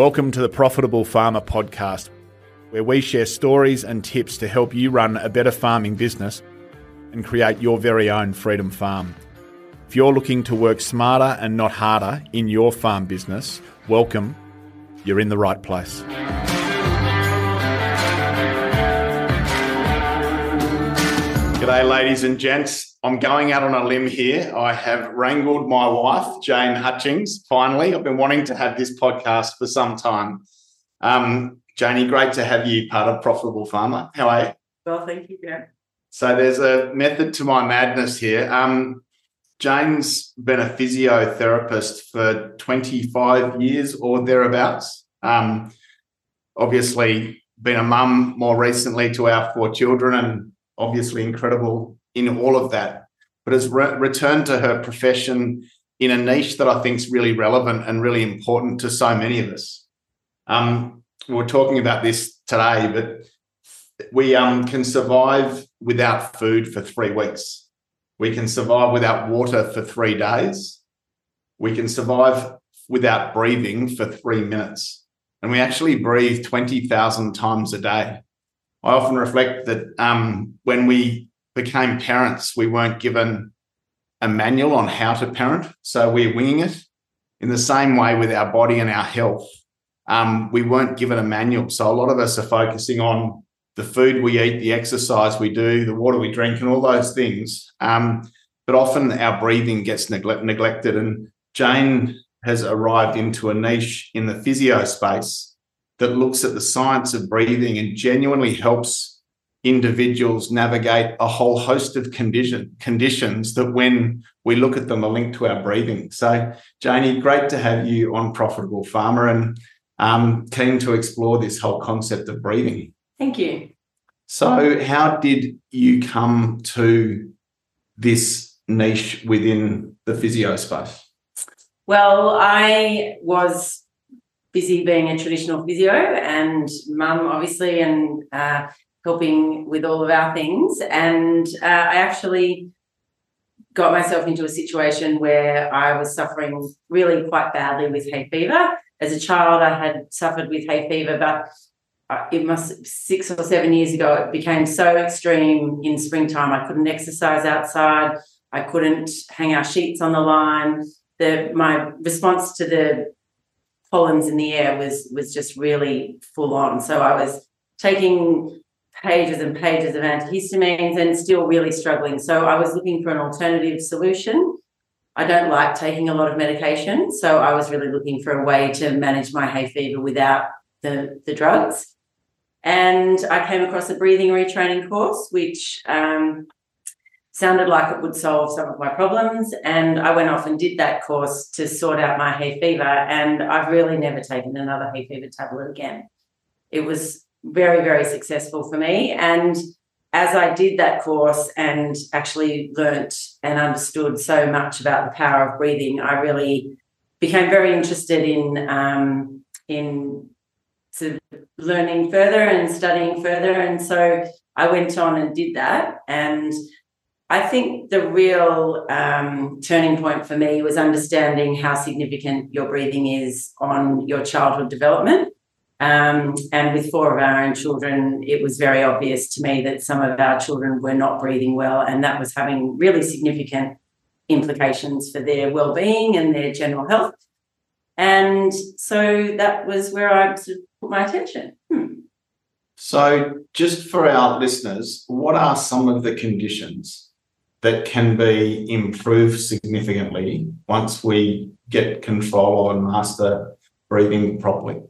Welcome to the Profitable Farmer podcast, where we share stories and tips to help you run a better farming business and create your very own freedom farm. If you're looking to work smarter and not harder in your farm business, welcome. You're in the right place. G'day, ladies and gents. I'm going out on a limb here. I have wrangled my wife, Jane Hutchings, finally. I've been wanting to have this podcast for some time. Um, Janie, great to have you part of Profitable Farmer. How are you? Well, thank you, Dan. So there's a method to my madness here. Um, Jane's been a physiotherapist for 25 years or thereabouts. Um, obviously, been a mum more recently to our four children and obviously incredible in all of that, but has re- returned to her profession in a niche that I think is really relevant and really important to so many of us. Um, we're talking about this today, but we um, can survive without food for three weeks. We can survive without water for three days. We can survive without breathing for three minutes. And we actually breathe 20,000 times a day. I often reflect that um, when we became parents, we weren't given a manual on how to parent. So we're winging it. In the same way with our body and our health, um, we weren't given a manual. So a lot of us are focusing on the food we eat, the exercise we do, the water we drink, and all those things. Um, but often our breathing gets neglect- neglected. And Jane has arrived into a niche in the physio space that looks at the science of breathing and genuinely helps individuals navigate a whole host of condition, conditions that when we look at them are linked to our breathing. So, Janie, great to have you on Profitable Farmer and um, keen to explore this whole concept of breathing. Thank you. So, how did you come to this niche within the physio space? Well, I was busy being a traditional physio and mum, obviously, and uh, helping with all of our things. And uh, I actually got myself into a situation where I was suffering really quite badly with hay fever. As a child, I had suffered with hay fever, but uh, it must six or seven years ago, it became so extreme in springtime. I couldn't exercise outside. I couldn't hang our sheets on the line. The, my response to the pollens in the air was was just really full on. So I was taking pages and pages of antihistamines and still really struggling. So I was looking for an alternative solution. I don't like taking a lot of medication, so I was really looking for a way to manage my hay fever without the, the drugs. And I came across a breathing retraining course, which um, sounded like it would solve some of my problems. And I went off and did that course to sort out my hay fever. And I've really never taken another hay fever tablet again. It was very, very successful for me. And as I did that course and actually learnt and understood so much about the power of breathing, I really became very interested in um, in sort of learning further and studying further. And so I went on and did that. And I think the real um, turning point for me was understanding how significant your breathing is on your childhood development. Um, and with four of our own children, it was very obvious to me that some of our children were not breathing well, and that was having really significant implications for their well-being and their general health. And so that was where I sort of put my attention. Hmm. So, just for our listeners, what are some of the conditions that can be improved significantly once we get control and master breathing properly?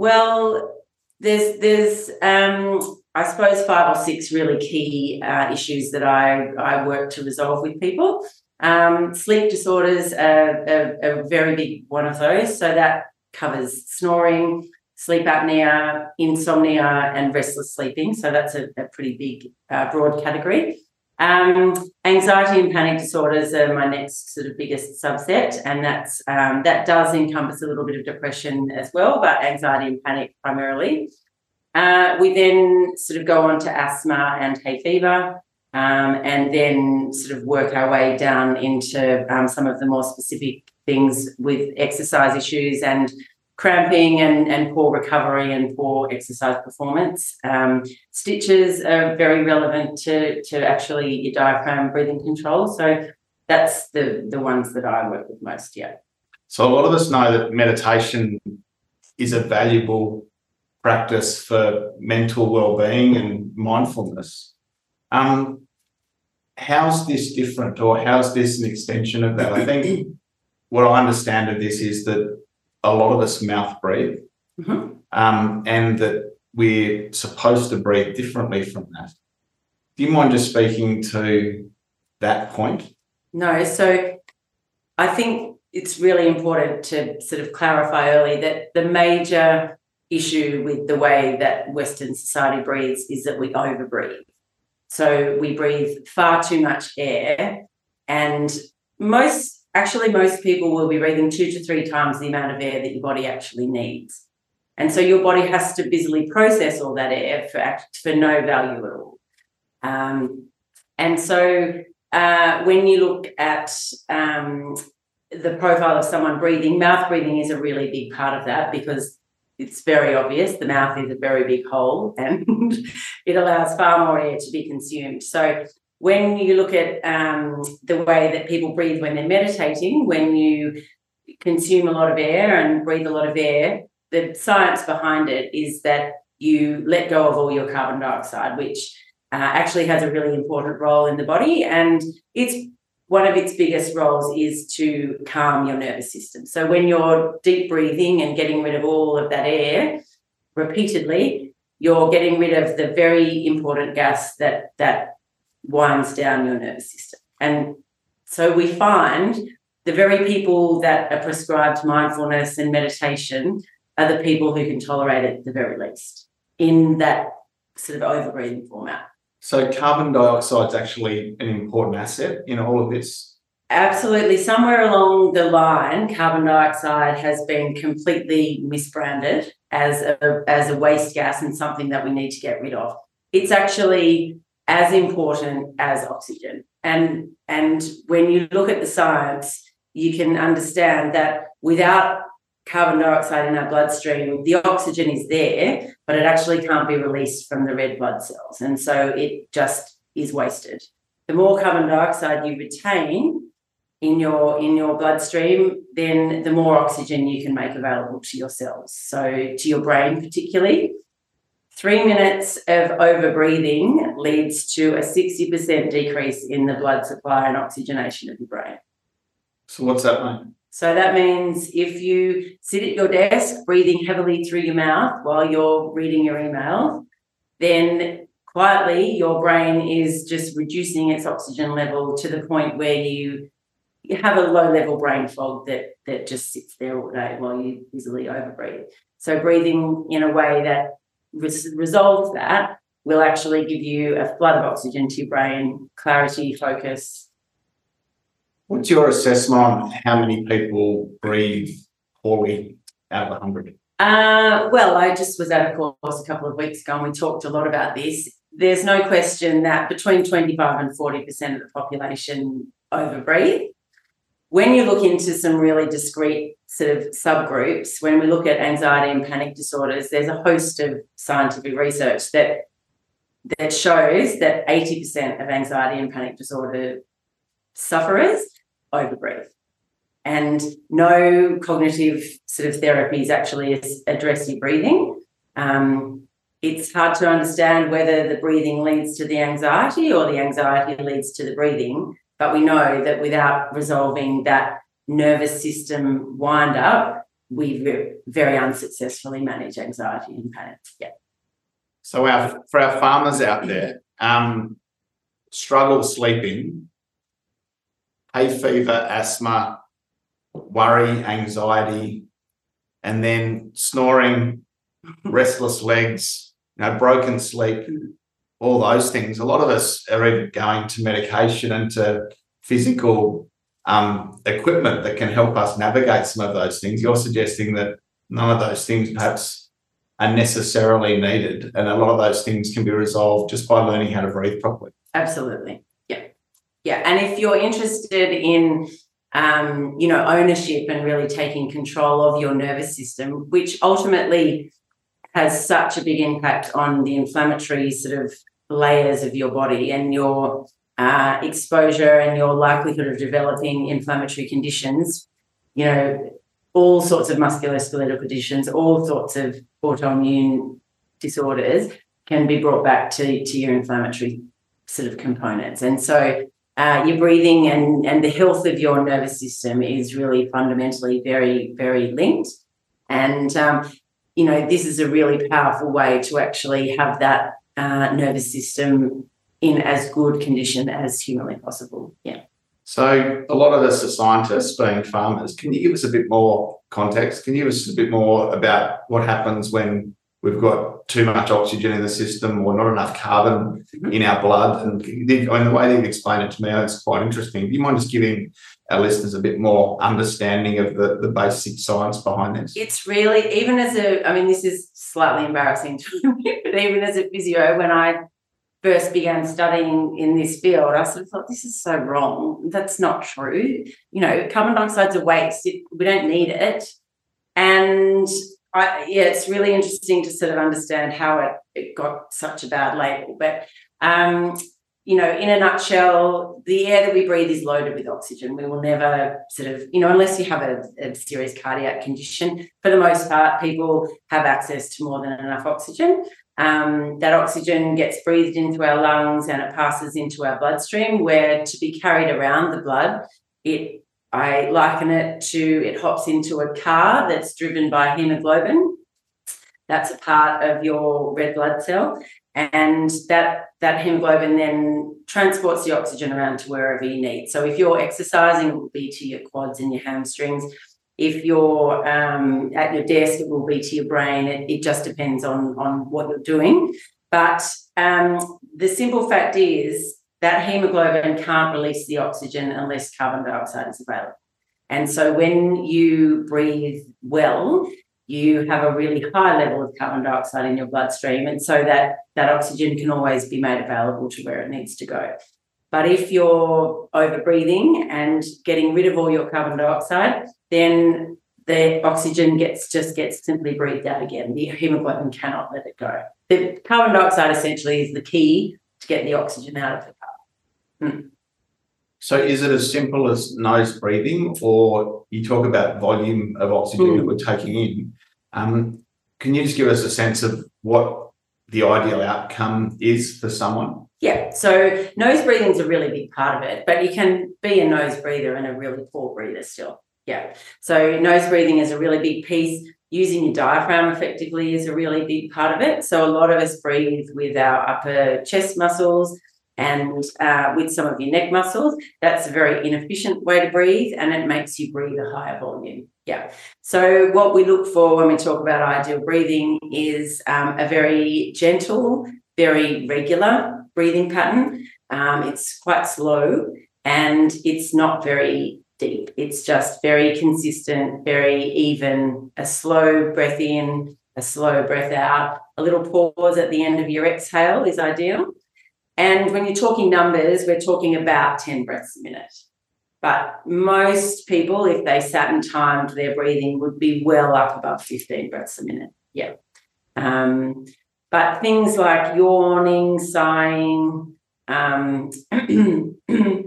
Well, there's there's um, I suppose five or six really key uh, issues that I I work to resolve with people. Um, sleep disorders are, a very big one of those. So that covers snoring, sleep apnea, insomnia, and restless sleeping. So that's a, a pretty big, uh, broad category. Um, anxiety and panic disorders are my next sort of biggest subset, and that's um, that does encompass a little bit of depression as well, but anxiety and panic primarily. Uh, we then sort of go on to asthma and hay fever, um, and then sort of work our way down into um, some of the more specific things with exercise issues and cramping and, and poor recovery and poor exercise performance. Um, stitches are very relevant to, to actually your diaphragm breathing control. So that's the, the ones that I work with most, yeah. So a lot of us know that meditation is a valuable practice for mental well-being and mindfulness. Um, how's this different or how's this an extension of that? I think what I understand of this is that a lot of us mouth breathe, mm-hmm. um, and that we're supposed to breathe differently from that. Do you mind just speaking to that point? No. So I think it's really important to sort of clarify early that the major issue with the way that Western society breathes is that we overbreathe. So we breathe far too much air, and most actually, most people will be breathing two to three times the amount of air that your body actually needs. And so your body has to busily process all that air for, for no value at all. Um, and so uh, when you look at um, the profile of someone breathing, mouth breathing is a really big part of that because it's very obvious the mouth is a very big hole and it allows far more air to be consumed. So when you look at um, the way that people breathe when they're meditating, when you consume a lot of air and breathe a lot of air, the science behind it is that you let go of all your carbon dioxide, which uh, actually has a really important role in the body. And it's one of its biggest roles is to calm your nervous system. So when you're deep breathing and getting rid of all of that air repeatedly, you're getting rid of the very important gas that that winds down your nervous system. And so we find the very people that are prescribed mindfulness and meditation are the people who can tolerate it the very least in that sort of overbreathing format. So carbon dioxide is actually an important asset in all of this. Absolutely. Somewhere along the line, carbon dioxide has been completely misbranded as a, as a waste gas and something that we need to get rid of. It's actually as important as oxygen. And, and when you look at the science, you can understand that without carbon dioxide in our bloodstream, the oxygen is there, but it actually can't be released from the red blood cells. And so it just is wasted. The more carbon dioxide you retain in your in your bloodstream, then the more oxygen you can make available to your cells. So to your brain particularly. Three minutes of overbreathing leads to a 60% decrease in the blood supply and oxygenation of your brain. So, what's that mean? So, that means if you sit at your desk breathing heavily through your mouth while you're reading your email, then quietly your brain is just reducing its oxygen level to the point where you you have a low level brain fog that that just sits there all day while you easily overbreathe. So breathing in a way that res- resolve that will actually give you a flood of oxygen to your brain, clarity, focus. What's your assessment on how many people breathe poorly out of 100? Uh, well, I just was at a course a couple of weeks ago and we talked a lot about this. There's no question that between 25 and 40% of the population overbreathe when you look into some really discrete sort of subgroups, when we look at anxiety and panic disorders, there's a host of scientific research that that shows that 80% of anxiety and panic disorder sufferers overbreathe. And no cognitive sort of therapies actually address your breathing. Um, it's hard to understand whether the breathing leads to the anxiety or the anxiety leads to the breathing. But we know that without resolving that nervous system wind up, we very, unsuccessfully manage anxiety and panic. Yeah. So our for our farmers out there, um, struggle sleeping, hay fever, asthma, worry, anxiety, and then snoring, restless legs, you know, broken sleep, all those things. A lot of us are even going to medication and to physical um, equipment that can help us navigate some of those things. You're suggesting that none of those things perhaps are necessarily needed, and a lot of those things can be resolved just by learning how to breathe properly. Absolutely. Yeah. Yeah. And if you're interested in um, you know, ownership and really taking control of your nervous system, which ultimately has such a big impact on the inflammatory sort of layers of your body and your uh, exposure and your likelihood of developing inflammatory conditions. You know, all sorts of musculoskeletal conditions, all sorts of autoimmune disorders can be brought back to, to your inflammatory sort of components. And so uh, your breathing and, and the health of your nervous system is really fundamentally very, very linked. And, um, you know, this is a really powerful way to actually have that uh, nervous system in as good condition as humanly possible. Yeah. So, a lot of us are scientists, being farmers. Can you give us a bit more context? Can you give us a bit more about what happens when we've got too much oxygen in the system or not enough carbon in our blood? And the, I mean, the way that you explain it to me, it's quite interesting. Do you mind just giving our listeners a bit more understanding of the, the basic science behind this? It's really, even as a, I mean, this is slightly embarrassing to me, but even as a physio, when I first began studying in this field, I sort of thought, this is so wrong. That's not true. You know, carbon dioxide's a waste. It, we don't need it. And I, yeah, it's really interesting to sort of understand how it, it got such a bad label. But, um, you know, in a nutshell, the air that we breathe is loaded with oxygen. We will never sort of, you know, unless you have a, a serious cardiac condition, for the most part, people have access to more than enough oxygen. Um, that oxygen gets breathed into our lungs and it passes into our bloodstream, where to be carried around the blood, it I liken it to it hops into a car that's driven by hemoglobin. That's a part of your red blood cell, and that that hemoglobin then transports the oxygen around to wherever you need. So if you're exercising, it will be to your quads and your hamstrings. If you're um, at your desk, it will be to your brain. It, it just depends on, on what you're doing. But um, the simple fact is that hemoglobin can't release the oxygen unless carbon dioxide is available. And so when you breathe well, you have a really high level of carbon dioxide in your bloodstream. And so that, that oxygen can always be made available to where it needs to go. But if you're over breathing and getting rid of all your carbon dioxide, then the oxygen gets just gets simply breathed out again. The hemoglobin cannot let it go. The carbon dioxide essentially is the key to get the oxygen out of the. So is it as simple as nose breathing, or you talk about volume of oxygen mm. that we're taking in? Um, can you just give us a sense of what the ideal outcome is for someone? Yeah, so nose breathing is a really big part of it, but you can be a nose breather and a really poor breather still. Yeah. So nose breathing is a really big piece. Using your diaphragm effectively is a really big part of it. So a lot of us breathe with our upper chest muscles and uh, with some of your neck muscles. That's a very inefficient way to breathe, and it makes you breathe a higher volume. Yeah. So what we look for when we talk about ideal breathing is um, a very gentle, very regular breathing pattern. Um, it's quite slow and it's not very deep. It's just very consistent, very even, a slow breath in, a slow breath out. A little pause at the end of your exhale is ideal. And when you're talking numbers, we're talking about 10 breaths a minute. But most people, if they sat and timed their breathing, would be well up above 15 breaths a minute. Yeah. Um, but things like yawning, sighing, um, that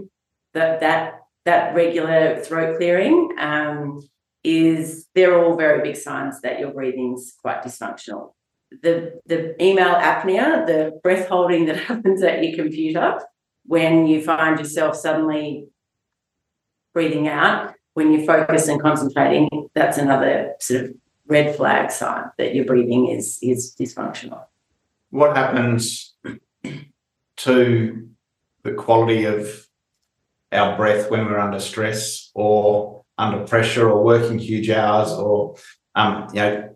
that that regular throat clearing um, is they're all very big signs that your breathing's quite dysfunctional. The the email apnea, the breath holding that happens at your computer when you find yourself suddenly breathing out when you focus and concentrating, that's another sort of red flag sign that your breathing is is dysfunctional. What happens to the quality of our breath when we're under stress or under pressure or working huge hours or um, you know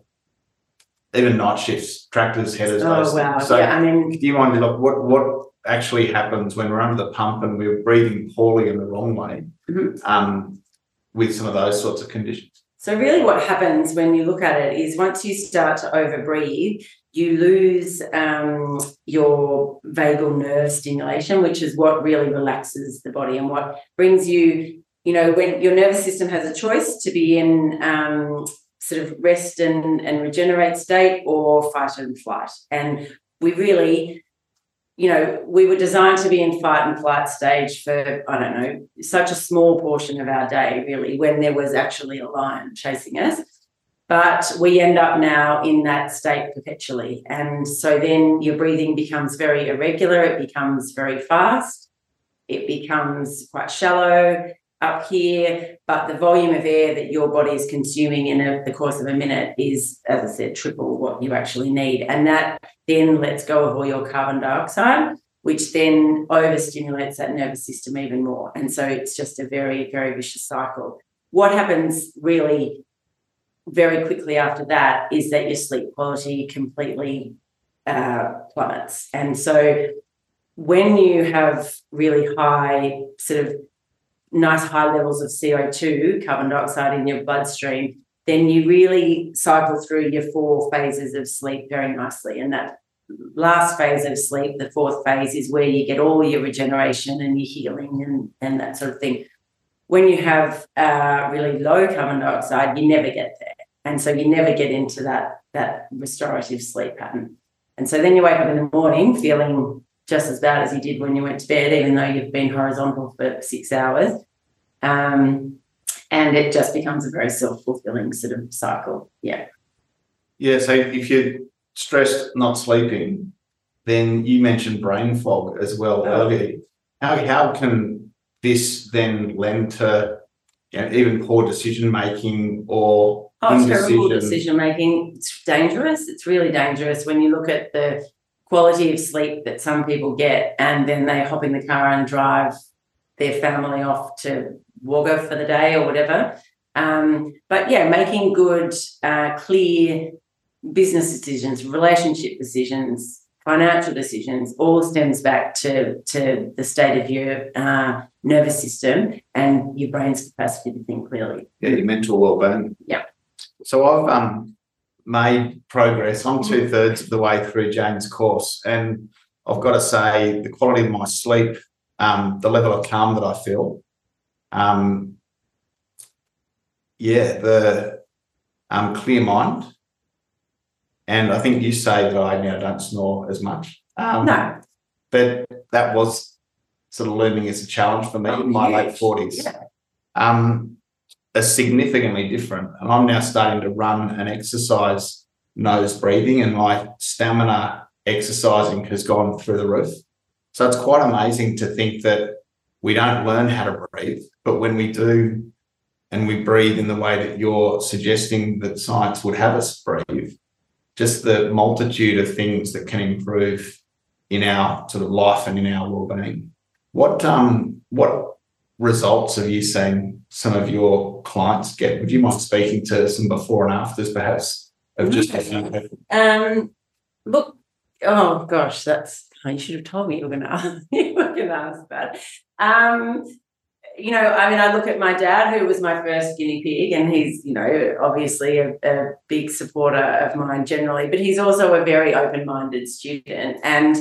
even night shifts, tractors, headers. Oh wow! So, yeah, I mean, do you mind look what what actually happens when we're under the pump and we're breathing poorly in the wrong way mm-hmm. um, with some of those sorts of conditions? So really, what happens when you look at it is once you start to overbreathe, you lose um, your vagal nerve stimulation, which is what really relaxes the body and what brings you you know, when your nervous system has a choice to be in um, sort of rest and, and regenerate state or fight and flight. And we really, you know, we were designed to be in fight and flight stage for, I don't know, such a small portion of our day, really, when there was actually a lion chasing us. But we end up now in that state perpetually. And so then your breathing becomes very irregular, it becomes very fast, it becomes quite shallow up here, but the volume of air that your body is consuming in a, the course of a minute is, as I said, triple what you actually need. And that then lets go of all your carbon dioxide, which then overstimulates that nervous system even more. And so it's just a very, very vicious cycle. What happens really very quickly after that is that your sleep quality completely uh, plummets. And so when you have really high, sort of nice high levels of CO2, carbon dioxide in your bloodstream, then you really cycle through your four phases of sleep very nicely. And that last phase of sleep, the fourth phase, is where you get all your regeneration and your healing and, and that sort of thing. When you have uh, really low carbon dioxide, you never get there and so you never get into that that restorative sleep pattern. And so then you wake up in the morning feeling just as bad as you did when you went to bed, even though you've been horizontal for six hours. Um, and it just becomes a very self fulfilling sort of cycle. Yeah. Yeah. So if you're stressed, not sleeping, then you mentioned brain fog as well oh. earlier. How, how can this then lend to you know, even poor decision making or Oh, terrible decision making. It's dangerous. It's really dangerous when you look at the quality of sleep that some people get and then they hop in the car and drive their family off to Wagga for the day or whatever. Um, but yeah, making good, uh, clear business decisions, relationship decisions, financial decisions, all stems back to, to the state of your uh, nervous system and your brain's capacity to think clearly. Yeah, your mental well-being. Yeah. So I've um, made progress. I'm two thirds of the way through Jane's course, and I've got to say the quality of my sleep, um, the level of calm that I feel, um, yeah, the um, clear mind, and I think you say that I now don't snore as much. Um, no, but that was sort of learning as a challenge for me oh, in my late forties. Yeah. Um, are significantly different. And I'm now starting to run and exercise nose breathing, and my stamina exercising has gone through the roof. So it's quite amazing to think that we don't learn how to breathe, but when we do, and we breathe in the way that you're suggesting that science would have us breathe, just the multitude of things that can improve in our sort of life and in our well-being. What um what results have you seen some of your clients get? Would you mind speaking to some before and afters, perhaps, of just um, look, oh gosh, that's you should have told me you were going to ask. you were going to ask that. Um, you know, I mean, I look at my dad, who was my first guinea pig, and he's, you know, obviously a, a big supporter of mine generally, but he's also a very open minded student. And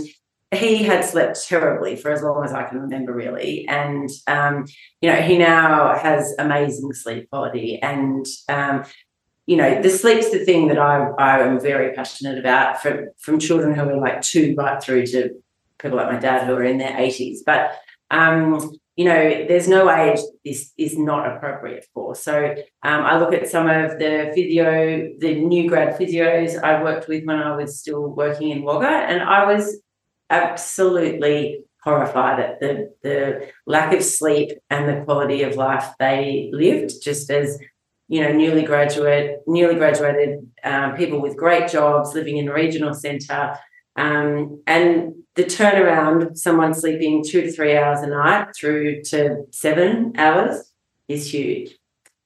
he had slept terribly for as long as I can remember, really. And, um, you know, he now has amazing sleep quality. And, um, you know, the sleep's the thing that I, I am very passionate about from, from children who are like two right through to people like my dad who are in their 80s. But, um, you know, there's no age this is not appropriate for. So um, I look at some of the physio, the new grad physios I worked with when I was still working in Wagga, and I was absolutely horrified at the, the lack of sleep and the quality of life they lived, just as you know, newly graduate, newly graduated um, people with great jobs living in a regional centre, um, and the turnaround, someone sleeping two to three hours a night through to seven hours, is huge.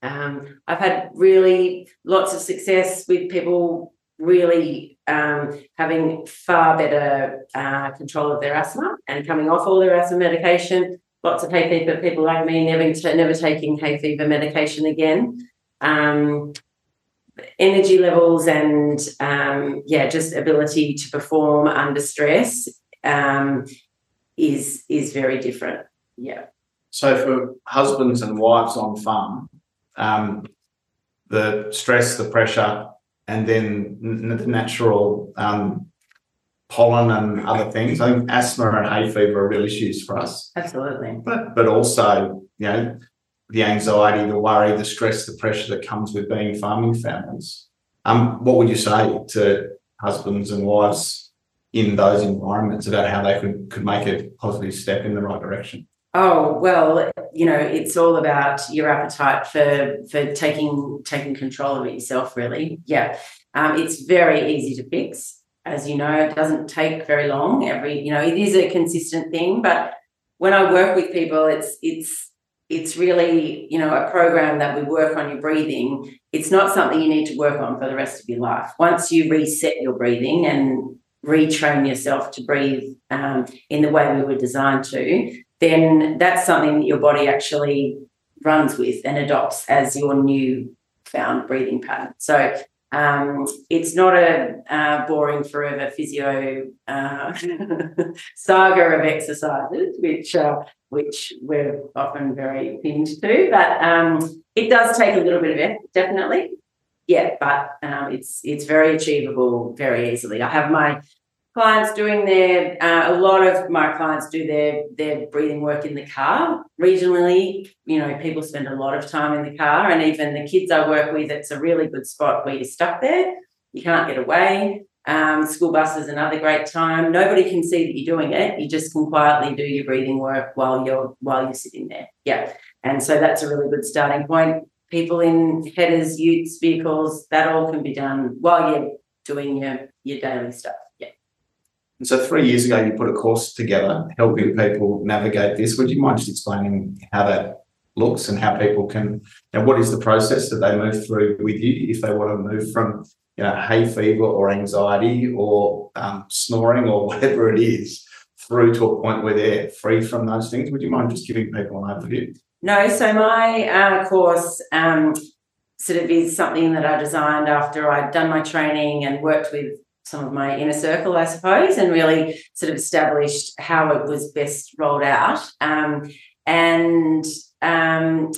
Um, I've had really lots of success with people really um, having far better uh, control of their asthma and coming off all their asthma medication. Lots of hay fever people like me never, never taking hay fever medication again. Um, energy levels and um, yeah, just ability to perform under stress um, is is very different. Yeah. So for husbands and wives on farm, um, the stress, the pressure, and then the natural um, pollen and other things. I think asthma and hay fever are real issues for us. Absolutely. But but also, you know, the anxiety, the worry, the stress, the pressure that comes with being farming families. Um, what would you say to husbands and wives in those environments about how they could, could make a positive step in the right direction? Oh well, you know, it's all about your appetite for for taking taking control of it yourself. Really, yeah. Um, it's very easy to fix, as you know. It doesn't take very long. Every you know, it is a consistent thing. But when I work with people, it's it's it's really you know a program that we work on your breathing. It's not something you need to work on for the rest of your life. Once you reset your breathing and retrain yourself to breathe um, in the way we were designed to then that's something that your body actually runs with and adopts as your new found breathing pattern. So um, it's not a uh, boring forever physio uh, saga of exercises, which uh, which we're often very pinned to, but um, it does take a little bit of effort, definitely. Yeah, but um, it's it's very achievable very easily. I have my clients doing their uh, a lot of my clients do their their breathing work in the car. Regionally you know people spend a lot of time in the car and even the kids i work with it's a really good spot where you're stuck there. You can't get away. Um, school bus is another great time. Nobody can see that you're doing it. You just can quietly do your breathing work while you're while you're sitting there. Yeah. And so that's a really good starting point. People in headers utes vehicles that all can be done while you're doing your your daily stuff and so three years ago, you put a course together helping people navigate this. Would you mind just explaining how that looks and how people can, and what is the process that they move through with you if they want to move from, you know, hay fever or anxiety or um, snoring or whatever it is through to a point where they're free from those things? Would you mind just giving people an overview? No, so my uh, course um, sort of is something that I designed after I'd done my training and worked with some of my inner circle, I suppose, and really sort of established how it was best rolled out. Um, and um,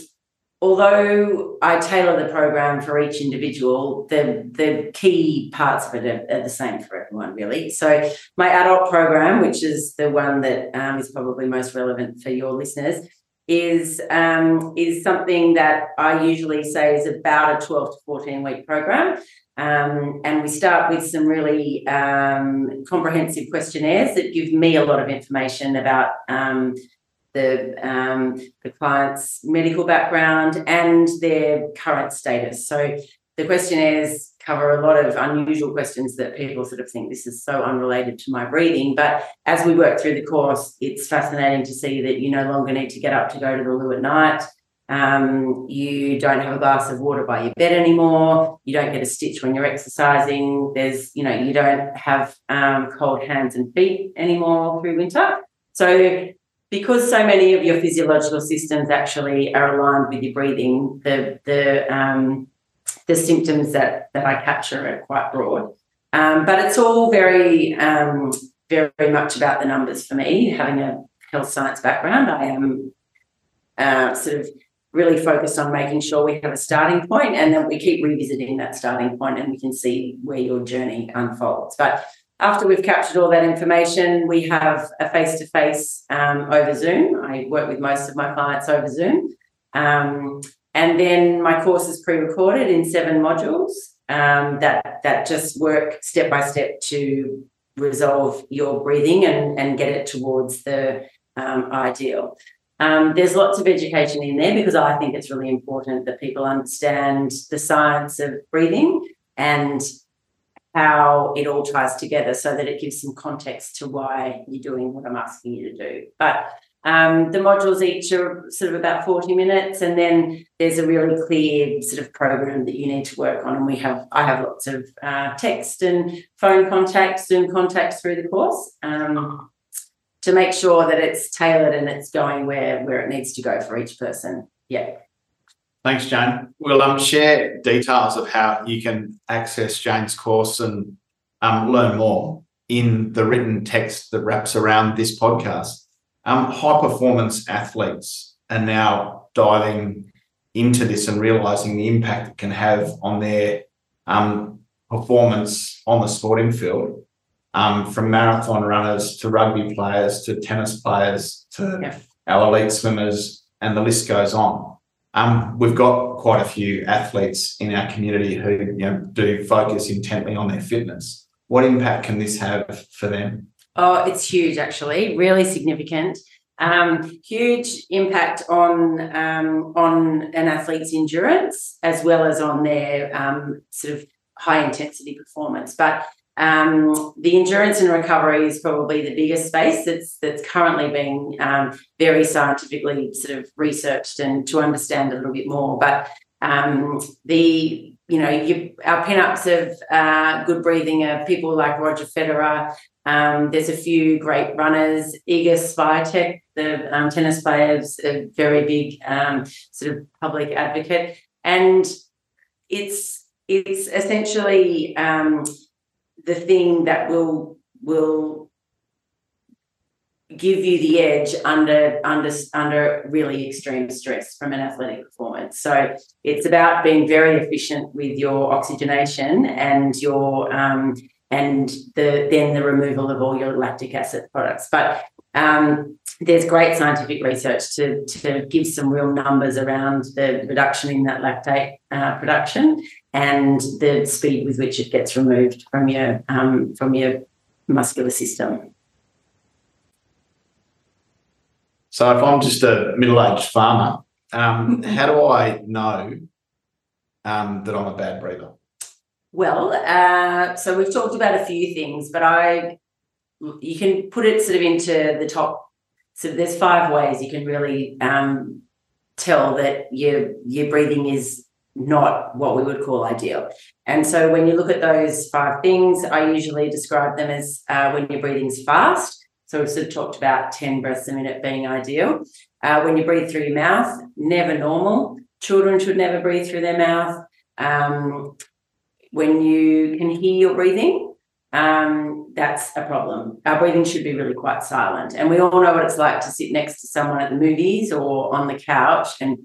although I tailor the program for each individual, the the key parts of it are, are, the same for everyone, really. So my adult program, which is the one that um, is probably most relevant for your listeners, is um, is something that I usually say is about a twelve to fourteen week program. Um, and we start with some really um, comprehensive questionnaires that give me a lot of information about um, the, um, the client's medical background and their current status. So the questionnaires cover a lot of unusual questions that people sort of think this is so unrelated to my breathing. But as we work through the course, it's fascinating to see that you no longer need to get up to go to the loo at night. Um, you don't have a glass of water by your bed anymore. You don't get a stitch when you're exercising. There's, you know, you don't have um, cold hands and feet anymore through winter. So, because so many of your physiological systems actually are aligned with your breathing, the the um, the symptoms that that I capture are quite broad. Um, but it's all very um, very much about the numbers for me. Having a health science background, I am uh, sort of really focused on making sure we have a starting point and then we keep revisiting that starting point and we can see where your journey unfolds. But after we've captured all that information, we have a face to face over Zoom. I work with most of my clients over Zoom. Um, and then my course is pre recorded in seven modules um, that, that just work step by step to resolve your breathing and, and get it towards the um, ideal. Um, there's lots of education in there because I think it's really important that people understand the science of breathing and how it all ties together so that it gives some context to why you're doing what I'm asking you to do. But um, the modules each are sort of about 40 minutes, and then there's a really clear sort of program that you need to work on. And we have, I have lots of uh, text and phone contacts, Zoom contacts through the course. Um, to make sure that it's tailored and it's going where where it needs to go for each person. Yeah. Thanks, Jane. We'll um, share details of how you can access Jane's course and um, learn more in the written text that wraps around this podcast. Um, high performance athletes are now diving into this and realizing the impact it can have on their um, performance on the sporting field. Um, from marathon runners to rugby players to tennis players to yeah. our elite swimmers, and the list goes on. Um, we've got quite a few athletes in our community who you know, do focus intently on their fitness. What impact can this have for them? Oh, it's huge, actually, really significant. Um, huge impact on um, on an athlete's endurance as well as on their um, sort of high intensity performance. But um, the endurance and recovery is probably the biggest space that's that's currently being um, very scientifically sort of researched and to understand a little bit more. But um, the you know, you, our pinups of uh, good breathing are people like Roger Federer. Um, there's a few great runners. Iga Swiatek, the um, tennis player, is a very big um, sort of public advocate, and it's it's essentially the thing that will will give you the edge under under under really extreme stress from an athletic performance. So it's about being very efficient with your oxygenation and your um, and the then the removal of all your lactic acid products. But um, there's great scientific research to to give some real numbers around the reduction in that lactate uh, production and the speed with which it gets removed from your um, from your muscular system. So if I'm just a middle-aged farmer, um, how do I know um, that I'm a bad breather? Well, uh, so we've talked about a few things, but I you can put it sort of into the top. So there's five ways you can really um, tell that your your breathing is not what we would call ideal. And so when you look at those five things, I usually describe them as uh, when your breathing's fast so we've sort of talked about 10 breaths a minute being ideal. Uh, when you breathe through your mouth, never normal. Children should never breathe through their mouth. Um, when you can hear your breathing, um, that's a problem. Our breathing should be really quite silent. And we all know what it's like to sit next to someone at the movies or on the couch. And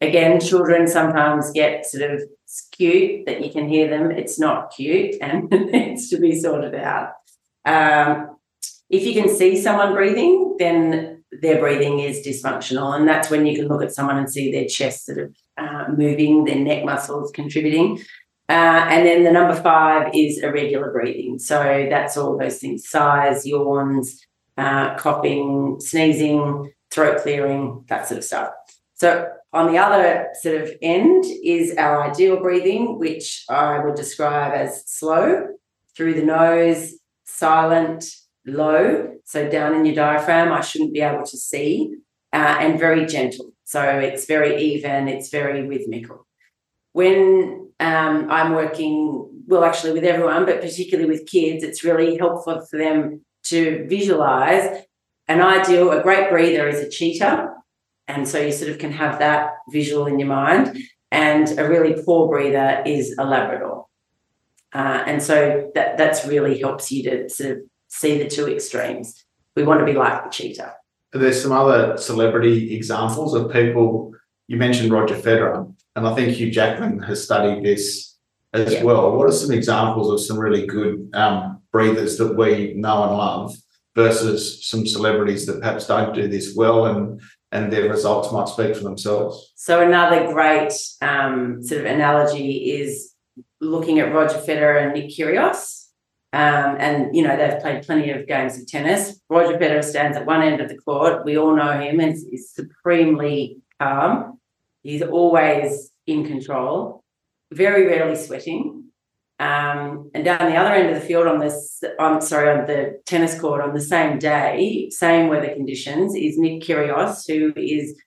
again, children sometimes get sort of cute that you can hear them. It's not cute and it needs to be sorted out. Um, if you can see someone breathing, then their breathing is dysfunctional. And that's when you can look at someone and see their chest sort of uh, moving, their neck muscles contributing. Uh, and then the number five is irregular breathing. So that's all those things sighs, yawns, uh, coughing, sneezing, throat clearing, that sort of stuff. So on the other sort of end is our ideal breathing, which I would describe as slow through the nose, silent, low, so down in your diaphragm, I shouldn't be able to see, uh, and very gentle. So it's very even, it's very rhythmical. When um, I'm working, well, actually with everyone, but particularly with kids, it's really helpful for them to visualize an ideal, a great breather is a cheetah. And so you sort of can have that visual in your mind. And a really poor breather is a Labrador. Uh, and so that that's really helps you to sort of see the two extremes. We want to be like the cheetah. There's some other celebrity examples of people. You mentioned Roger Federer, and I think Hugh Jackman has studied this as yeah. well. What are some examples of some really good um, breathers that we know and love versus some celebrities that perhaps don't do this well and and their results might speak for themselves? So another great um, sort of analogy is looking at Roger Federer and Nick Kyrgios. Um, and you know they've played plenty of games of tennis. Roger Federer stands at one end of the court. We all know him and is supremely calm. He's always in control, very rarely sweating. Um, and down the other end of the field on this, I'm sorry, on the tennis court on the same day, same weather conditions, is Nick Kyrgios, who is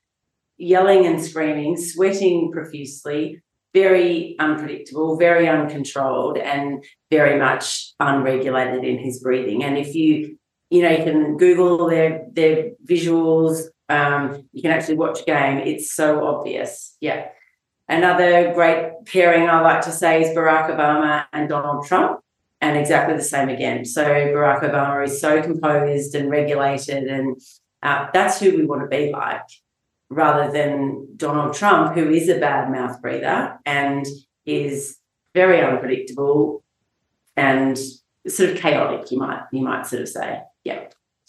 yelling and screaming, sweating profusely, very unpredictable, very uncontrolled, and very much unregulated in his breathing. And if you, you know, you can Google their their visuals, um, you can actually watch a game. It's so obvious. Yeah. Another great pairing I like to say is Barack Obama and Donald Trump, and exactly the same again. So Barack Obama is so composed and regulated and Uh, that's who we want to be like, rather than Donald Trump, who is a bad mouth breather and is very unpredictable and sort of chaotic. You might you might sort of say, yeah.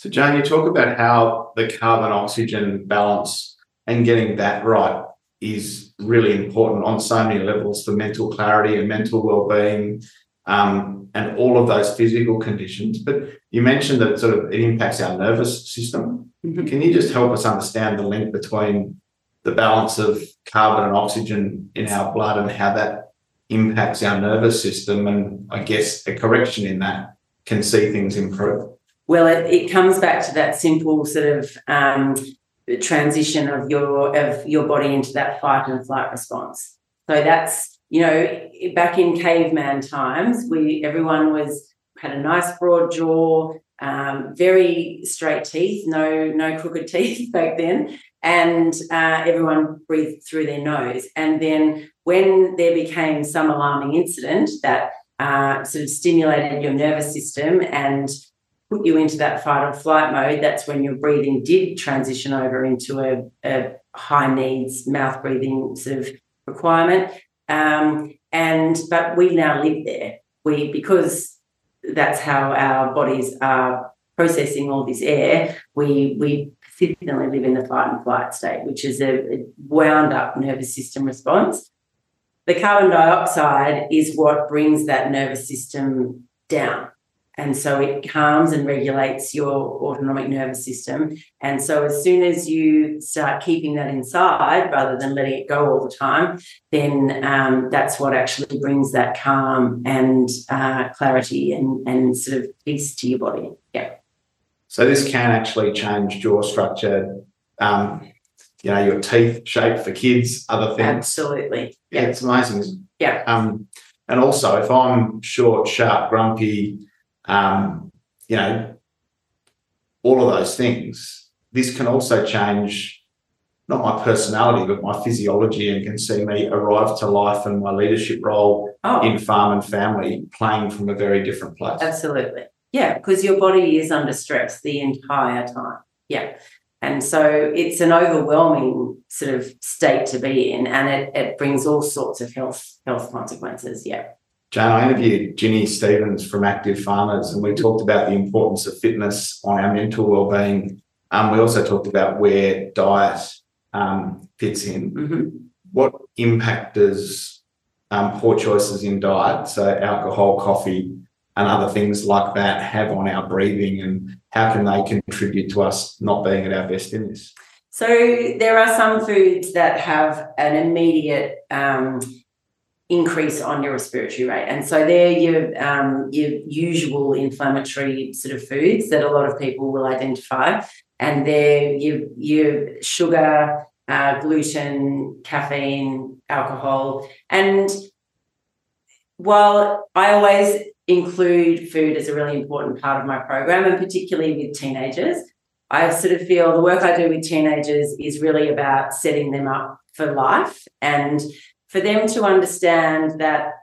So, Jane, you talk about how the carbon oxygen balance and getting that right is really important on so many levels for mental clarity and mental well-being um, and all of those physical conditions. But you mentioned that sort of it impacts our nervous system. Mm-hmm. Can you just help us understand the link between the balance of carbon and oxygen in our blood and how that impacts our nervous system? And I guess a correction in that can see things improve. Well, it, it comes back to that simple sort of um, transition of your of your body into that fight and flight response. So that's you know back in caveman times, we everyone was had a nice broad jaw, um, very straight teeth, no no crooked teeth back then, and uh, everyone breathed through their nose. And then when there became some alarming incident that uh, sort of stimulated your nervous system and put you into that fight or flight mode, that's when your breathing did transition over into a, a high needs mouth breathing sort of requirement. Um, and but we now live there. We because that's how our bodies are processing all this air. We we persistently live in the fight and flight state, which is a, a wound up nervous system response. The carbon dioxide is what brings that nervous system down. And so it calms and regulates your autonomic nervous system. And so as soon as you start keeping that inside rather than letting it go all the time, then um, that's what actually brings that calm and uh, clarity and, and sort of peace to your body. Yeah. So this can actually change jaw structure, um, you know, your teeth shape for kids, other things. Absolutely. Yeah, it's amazing. Yeah. Um, and also, if I'm short, sharp, grumpy, um, you know, all of those things. This can also change not my personality, but my physiology and can see me arrive to life and my leadership role oh. in farm and family playing from a very different place. Absolutely. Yeah, because your body is under stress the entire time. Yeah. And so it's an overwhelming sort of state to be in, and it, it brings all sorts of health health consequences. Yeah. Jan, I interviewed Ginny Stevens from Active Farmers, and we talked about the importance of fitness on our mental well-being. Um, we also talked about where diet um, fits in. Mm-hmm. What impact does um, poor choices in diet, so alcohol, coffee, and other things like that, have on our breathing, and how can they contribute to us not being at our best in this? So there are some foods that have an immediate um, increase on your respiratory rate. And so they're your um, your usual inflammatory sort of foods that a lot of people will identify. And they're your, your sugar, uh, gluten, caffeine, alcohol. And while I always include food as a really important part of my program, and particularly with teenagers, I sort of feel the work I do with teenagers is really about setting them up for life and for them to understand that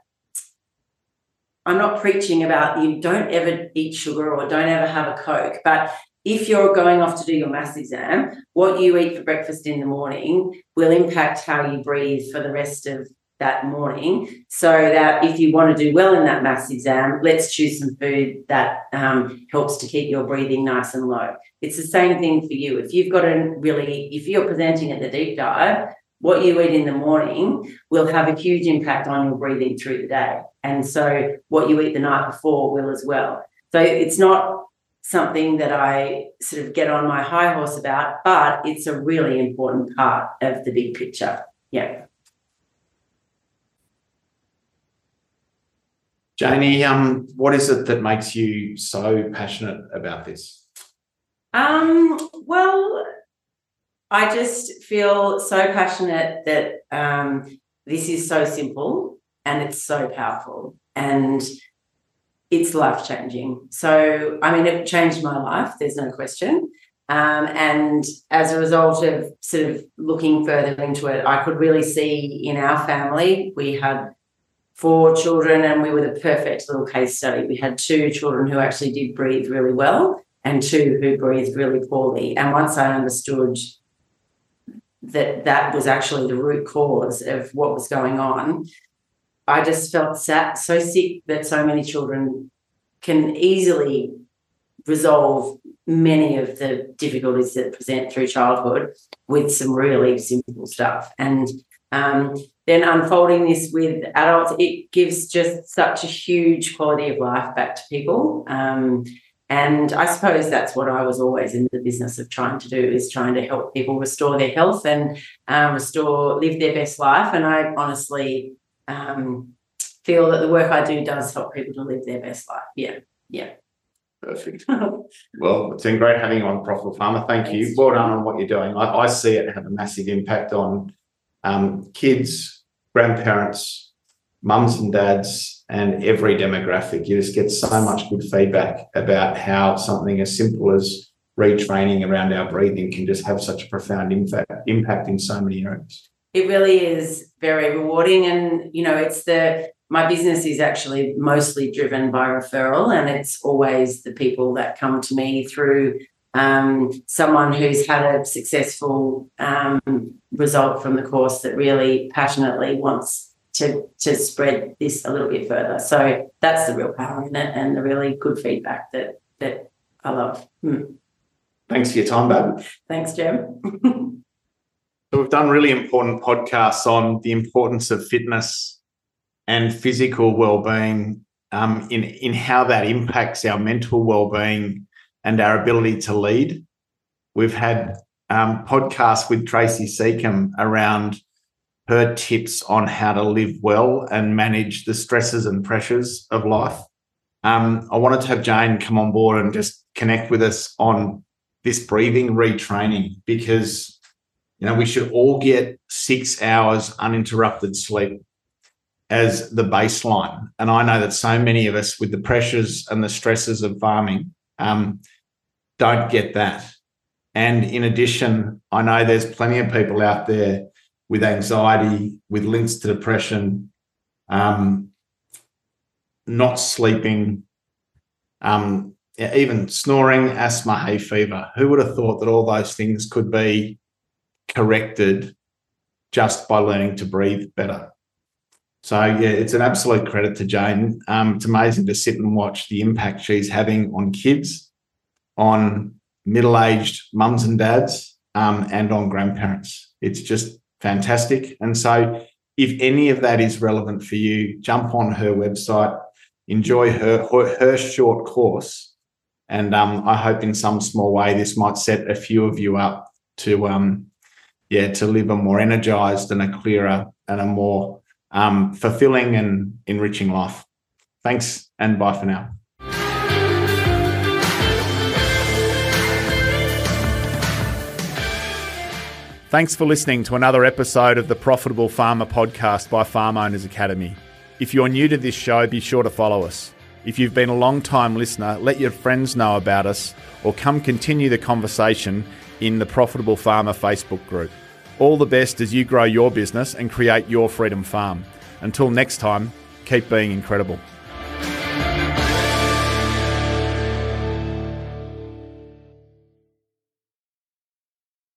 I'm not preaching about you don't ever eat sugar or don't ever have a Coke, but if you're going off to do your maths exam, what you eat for breakfast in the morning will impact how you breathe for the rest of that morning. So that if you want to do well in that maths exam, let's choose some food that um, helps to keep your breathing nice and low. It's the same thing for you. If you've got a really, if you're presenting at the deep dive, what you eat in the morning will have a huge impact on your breathing through the day. And so what you eat the night before will as well. So it's not something that I sort of get on my high horse about, but it's a really important part of the big picture. Yeah. Janie, um, what is it that makes you so passionate about this? Um, well, I just feel so passionate that um, this is so simple and it's so powerful and it's life changing. So, I mean, it changed my life, there's no question. Um, and as a result of sort of looking further into it, I could really see in our family, we had four children and we were the perfect little case study. We had two children who actually did breathe really well and two who breathed really poorly. And once I understood that that was actually the root cause of what was going on, I just felt sad, so sick that so many children can easily resolve many of the difficulties that present through childhood with some really simple stuff. And um, then unfolding this with adults, it gives just such a huge quality of life back to people. Um, and I suppose that's what I was always in the business of trying to do is trying to help people restore their health and um, restore, live their best life. And I honestly um, feel that the work I do does help people to live their best life. Yeah, yeah. Perfect. well, it's been great having you on Profitable Farmer. Thank Thanks. you. Well done on what you're doing. I, I see it have a massive impact on um, kids, grandparents, mums and dads, and every demographic. You just get so much good feedback about how something as simple as retraining around our breathing can just have such a profound impact impact in so many areas. It really is very rewarding, and you know, it's the my business is actually mostly driven by referral, and it's always the people that come to me through um, someone who's had a successful um, result from the course that really passionately wants to to spread this a little bit further. So that's the real power in it, and the really good feedback that that I love. Hmm. Thanks for your time, Bab. Thanks, Jim. so we've done really important podcasts on the importance of fitness and physical well-being um, in in how that impacts our mental well-being and our ability to lead. We've had um, podcasts with Tracy Seacom around her tips on how to live well and manage the stresses and pressures of life. Um, I wanted to have Jane come on board and just connect with us on this breathing retraining because you know we should all get six hours uninterrupted sleep as the baseline. And I know that so many of us, with the pressures and the stresses of farming, um, don't get that. And in addition, I know there's plenty of people out there with anxiety, with links to depression, um, not sleeping, um, even snoring, asthma, hay fever. Who would have thought that all those things could be corrected just by learning to breathe better? So yeah, it's an absolute credit to Jane. Um, it's amazing to sit and watch the impact she's having on kids, on middle-aged mums and dads, um, and on grandparents. It's just fantastic. And so, if any of that is relevant for you, jump on her website, enjoy her her, her short course, and um, I hope in some small way this might set a few of you up to um, yeah to live a more energized and a clearer and a more um, fulfilling and enriching life. Thanks and bye for now. Thanks for listening to another episode of the Profitable Farmer podcast by Farm Owners Academy. If you're new to this show, be sure to follow us. If you've been a long time listener, let your friends know about us or come continue the conversation in the Profitable Farmer Facebook group. All the best as you grow your business and create your freedom farm. Until next time, keep being incredible.